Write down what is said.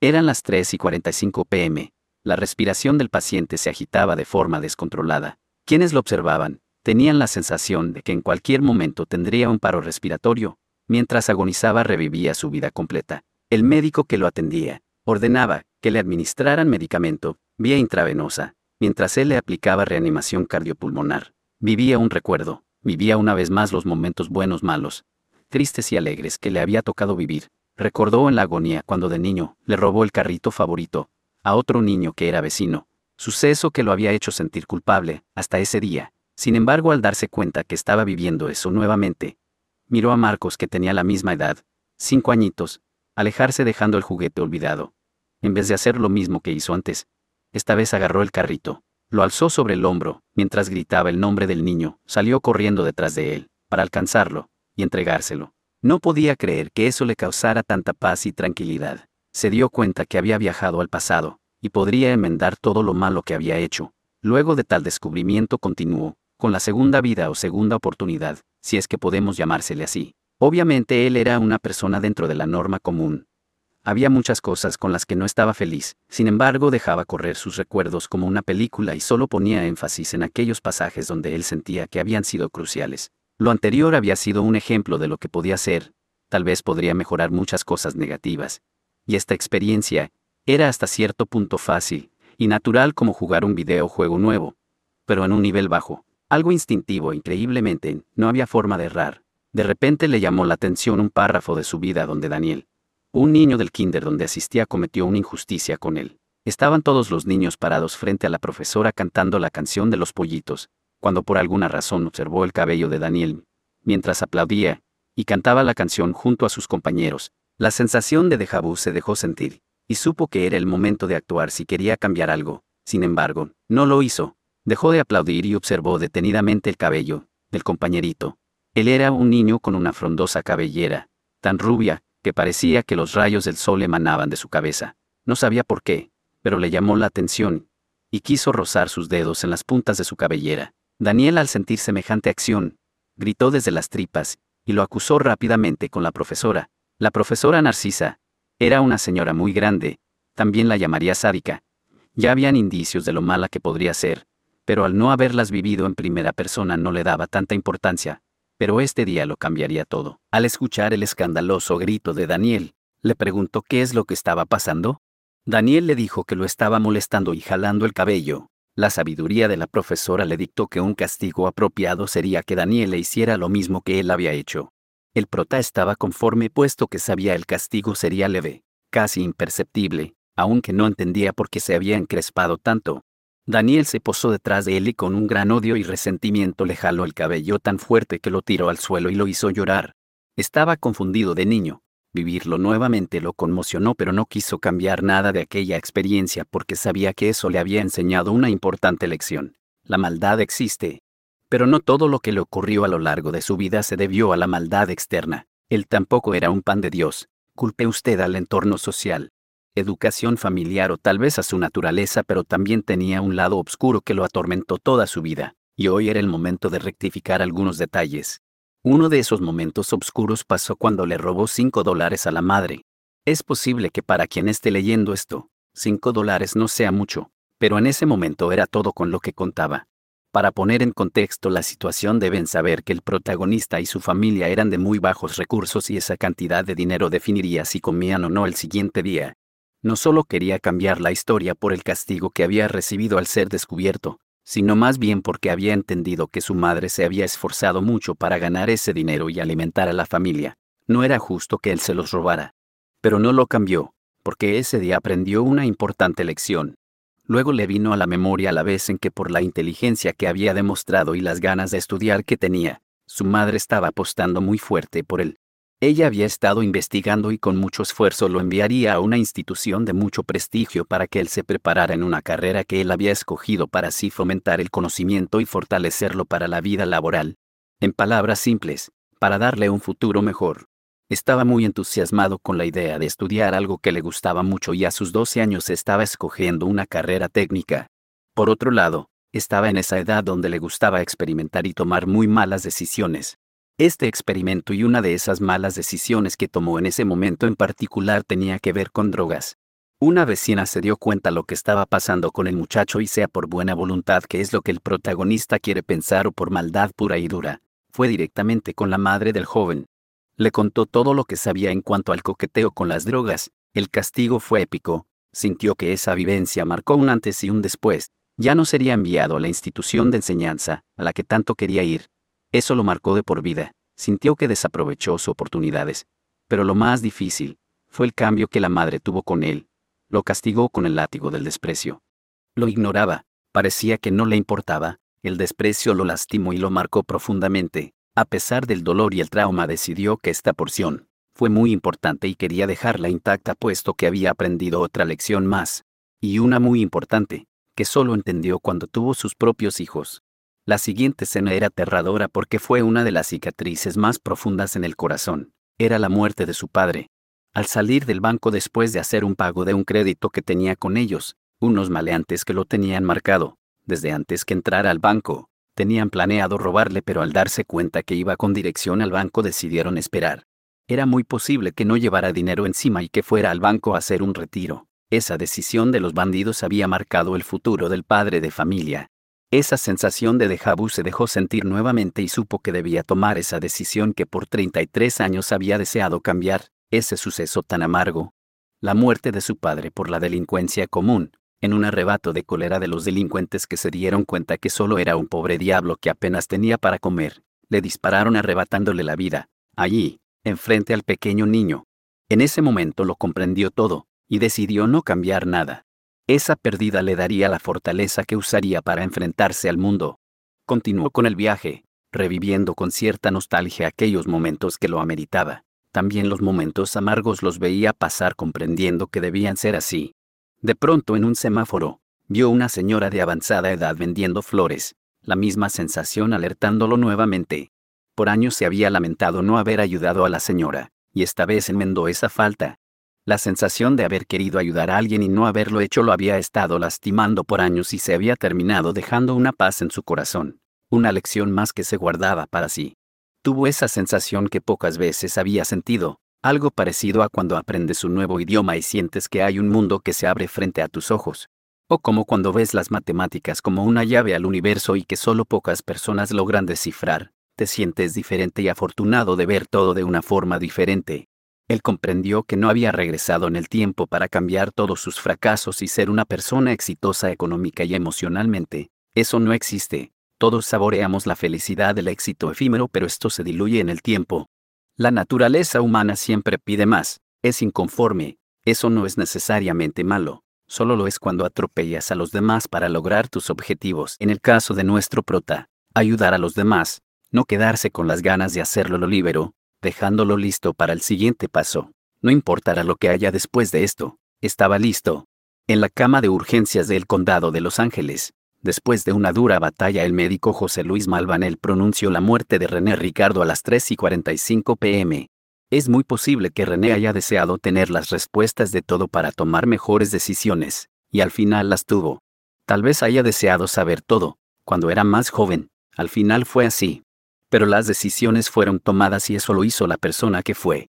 Eran las 3 y 45 pm. La respiración del paciente se agitaba de forma descontrolada. Quienes lo observaban, tenían la sensación de que en cualquier momento tendría un paro respiratorio. Mientras agonizaba revivía su vida completa. El médico que lo atendía, ordenaba que le administraran medicamento, vía intravenosa, mientras él le aplicaba reanimación cardiopulmonar. Vivía un recuerdo, vivía una vez más los momentos buenos malos, tristes y alegres que le había tocado vivir. Recordó en la agonía cuando de niño le robó el carrito favorito a otro niño que era vecino, suceso que lo había hecho sentir culpable hasta ese día. Sin embargo, al darse cuenta que estaba viviendo eso nuevamente, miró a Marcos que tenía la misma edad, cinco añitos, alejarse dejando el juguete olvidado. En vez de hacer lo mismo que hizo antes, esta vez agarró el carrito, lo alzó sobre el hombro, mientras gritaba el nombre del niño, salió corriendo detrás de él, para alcanzarlo, y entregárselo. No podía creer que eso le causara tanta paz y tranquilidad. Se dio cuenta que había viajado al pasado, y podría enmendar todo lo malo que había hecho. Luego de tal descubrimiento continuó, con la segunda vida o segunda oportunidad, si es que podemos llamársele así. Obviamente él era una persona dentro de la norma común. Había muchas cosas con las que no estaba feliz, sin embargo dejaba correr sus recuerdos como una película y solo ponía énfasis en aquellos pasajes donde él sentía que habían sido cruciales. Lo anterior había sido un ejemplo de lo que podía ser, tal vez podría mejorar muchas cosas negativas. Y esta experiencia era hasta cierto punto fácil y natural como jugar un videojuego nuevo, pero en un nivel bajo, algo instintivo increíblemente, no había forma de errar. De repente le llamó la atención un párrafo de su vida donde Daniel, un niño del kinder donde asistía, cometió una injusticia con él. Estaban todos los niños parados frente a la profesora cantando la canción de los pollitos, cuando por alguna razón observó el cabello de Daniel, mientras aplaudía, y cantaba la canción junto a sus compañeros. La sensación de déjà se dejó sentir, y supo que era el momento de actuar si quería cambiar algo. Sin embargo, no lo hizo. Dejó de aplaudir y observó detenidamente el cabello del compañerito. Él era un niño con una frondosa cabellera, tan rubia, que parecía que los rayos del sol emanaban de su cabeza. No sabía por qué, pero le llamó la atención, y quiso rozar sus dedos en las puntas de su cabellera. Daniel, al sentir semejante acción, gritó desde las tripas, y lo acusó rápidamente con la profesora. La profesora Narcisa era una señora muy grande, también la llamaría sádica. Ya habían indicios de lo mala que podría ser, pero al no haberlas vivido en primera persona no le daba tanta importancia. Pero este día lo cambiaría todo. Al escuchar el escandaloso grito de Daniel, le preguntó qué es lo que estaba pasando. Daniel le dijo que lo estaba molestando y jalando el cabello, la sabiduría de la profesora le dictó que un castigo apropiado sería que Daniel le hiciera lo mismo que él había hecho. El prota estaba conforme puesto que sabía el castigo sería leve, casi imperceptible, aunque no entendía por qué se había encrespado tanto. Daniel se posó detrás de él y con un gran odio y resentimiento le jaló el cabello tan fuerte que lo tiró al suelo y lo hizo llorar. Estaba confundido de niño, Vivirlo nuevamente lo conmocionó pero no quiso cambiar nada de aquella experiencia porque sabía que eso le había enseñado una importante lección. La maldad existe. Pero no todo lo que le ocurrió a lo largo de su vida se debió a la maldad externa. Él tampoco era un pan de Dios. Culpe usted al entorno social, educación familiar o tal vez a su naturaleza, pero también tenía un lado oscuro que lo atormentó toda su vida, y hoy era el momento de rectificar algunos detalles. Uno de esos momentos oscuros pasó cuando le robó cinco dólares a la madre. Es posible que para quien esté leyendo esto, cinco dólares no sea mucho, pero en ese momento era todo con lo que contaba. Para poner en contexto la situación deben saber que el protagonista y su familia eran de muy bajos recursos y esa cantidad de dinero definiría si comían o no el siguiente día. No solo quería cambiar la historia por el castigo que había recibido al ser descubierto, sino más bien porque había entendido que su madre se había esforzado mucho para ganar ese dinero y alimentar a la familia. No era justo que él se los robara. Pero no lo cambió, porque ese día aprendió una importante lección. Luego le vino a la memoria la vez en que por la inteligencia que había demostrado y las ganas de estudiar que tenía, su madre estaba apostando muy fuerte por él. Ella había estado investigando y con mucho esfuerzo lo enviaría a una institución de mucho prestigio para que él se preparara en una carrera que él había escogido para así fomentar el conocimiento y fortalecerlo para la vida laboral. En palabras simples, para darle un futuro mejor. Estaba muy entusiasmado con la idea de estudiar algo que le gustaba mucho y a sus 12 años estaba escogiendo una carrera técnica. Por otro lado, estaba en esa edad donde le gustaba experimentar y tomar muy malas decisiones. Este experimento y una de esas malas decisiones que tomó en ese momento en particular tenía que ver con drogas. Una vecina se dio cuenta lo que estaba pasando con el muchacho y sea por buena voluntad que es lo que el protagonista quiere pensar o por maldad pura y dura, fue directamente con la madre del joven. Le contó todo lo que sabía en cuanto al coqueteo con las drogas, el castigo fue épico, sintió que esa vivencia marcó un antes y un después, ya no sería enviado a la institución de enseñanza, a la que tanto quería ir. Eso lo marcó de por vida, sintió que desaprovechó sus oportunidades. Pero lo más difícil, fue el cambio que la madre tuvo con él. Lo castigó con el látigo del desprecio. Lo ignoraba, parecía que no le importaba, el desprecio lo lastimó y lo marcó profundamente. A pesar del dolor y el trauma decidió que esta porción fue muy importante y quería dejarla intacta puesto que había aprendido otra lección más. Y una muy importante, que solo entendió cuando tuvo sus propios hijos. La siguiente escena era aterradora porque fue una de las cicatrices más profundas en el corazón. Era la muerte de su padre. Al salir del banco después de hacer un pago de un crédito que tenía con ellos, unos maleantes que lo tenían marcado, desde antes que entrara al banco, tenían planeado robarle pero al darse cuenta que iba con dirección al banco decidieron esperar. Era muy posible que no llevara dinero encima y que fuera al banco a hacer un retiro. Esa decisión de los bandidos había marcado el futuro del padre de familia. Esa sensación de déjà se dejó sentir nuevamente y supo que debía tomar esa decisión que por 33 años había deseado cambiar, ese suceso tan amargo. La muerte de su padre por la delincuencia común, en un arrebato de cólera de los delincuentes que se dieron cuenta que solo era un pobre diablo que apenas tenía para comer, le dispararon arrebatándole la vida, allí, enfrente al pequeño niño. En ese momento lo comprendió todo, y decidió no cambiar nada. Esa pérdida le daría la fortaleza que usaría para enfrentarse al mundo. Continuó con el viaje, reviviendo con cierta nostalgia aquellos momentos que lo ameritaba. También los momentos amargos los veía pasar comprendiendo que debían ser así. De pronto en un semáforo, vio una señora de avanzada edad vendiendo flores, la misma sensación alertándolo nuevamente. Por años se había lamentado no haber ayudado a la señora, y esta vez enmendó esa falta, la sensación de haber querido ayudar a alguien y no haberlo hecho lo había estado lastimando por años y se había terminado dejando una paz en su corazón, una lección más que se guardaba para sí. Tuvo esa sensación que pocas veces había sentido, algo parecido a cuando aprendes un nuevo idioma y sientes que hay un mundo que se abre frente a tus ojos. O como cuando ves las matemáticas como una llave al universo y que solo pocas personas logran descifrar, te sientes diferente y afortunado de ver todo de una forma diferente. Él comprendió que no había regresado en el tiempo para cambiar todos sus fracasos y ser una persona exitosa económica y emocionalmente. Eso no existe. Todos saboreamos la felicidad del éxito efímero, pero esto se diluye en el tiempo. La naturaleza humana siempre pide más, es inconforme. Eso no es necesariamente malo. Solo lo es cuando atropellas a los demás para lograr tus objetivos. En el caso de nuestro prota, ayudar a los demás, no quedarse con las ganas de hacerlo lo libero, dejándolo listo para el siguiente paso. No importará lo que haya después de esto, estaba listo. En la cama de urgencias del condado de Los Ángeles, después de una dura batalla, el médico José Luis Malvanel pronunció la muerte de René Ricardo a las 3 y 45 pm. Es muy posible que René haya deseado tener las respuestas de todo para tomar mejores decisiones, y al final las tuvo. Tal vez haya deseado saber todo, cuando era más joven, al final fue así pero las decisiones fueron tomadas y eso lo hizo la persona que fue.